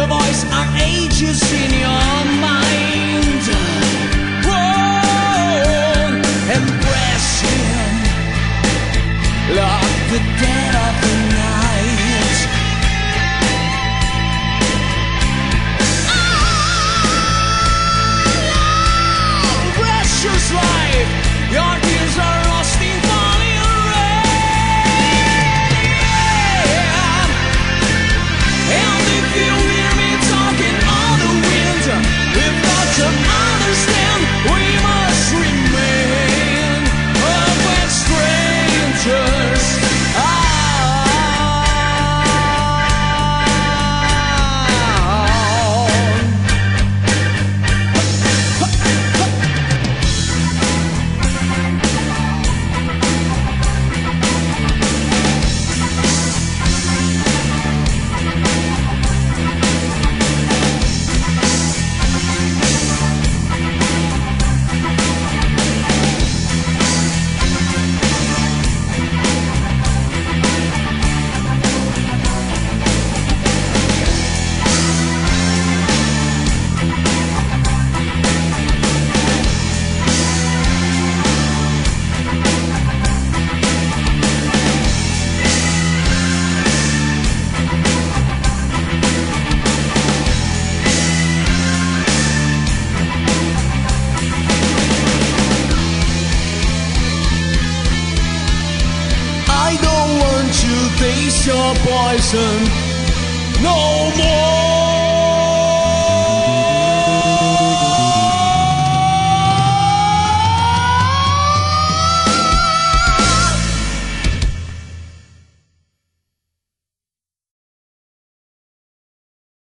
the voice of ages in your mind. Whoa, embrace him. Love the day. Unleash your poison no more.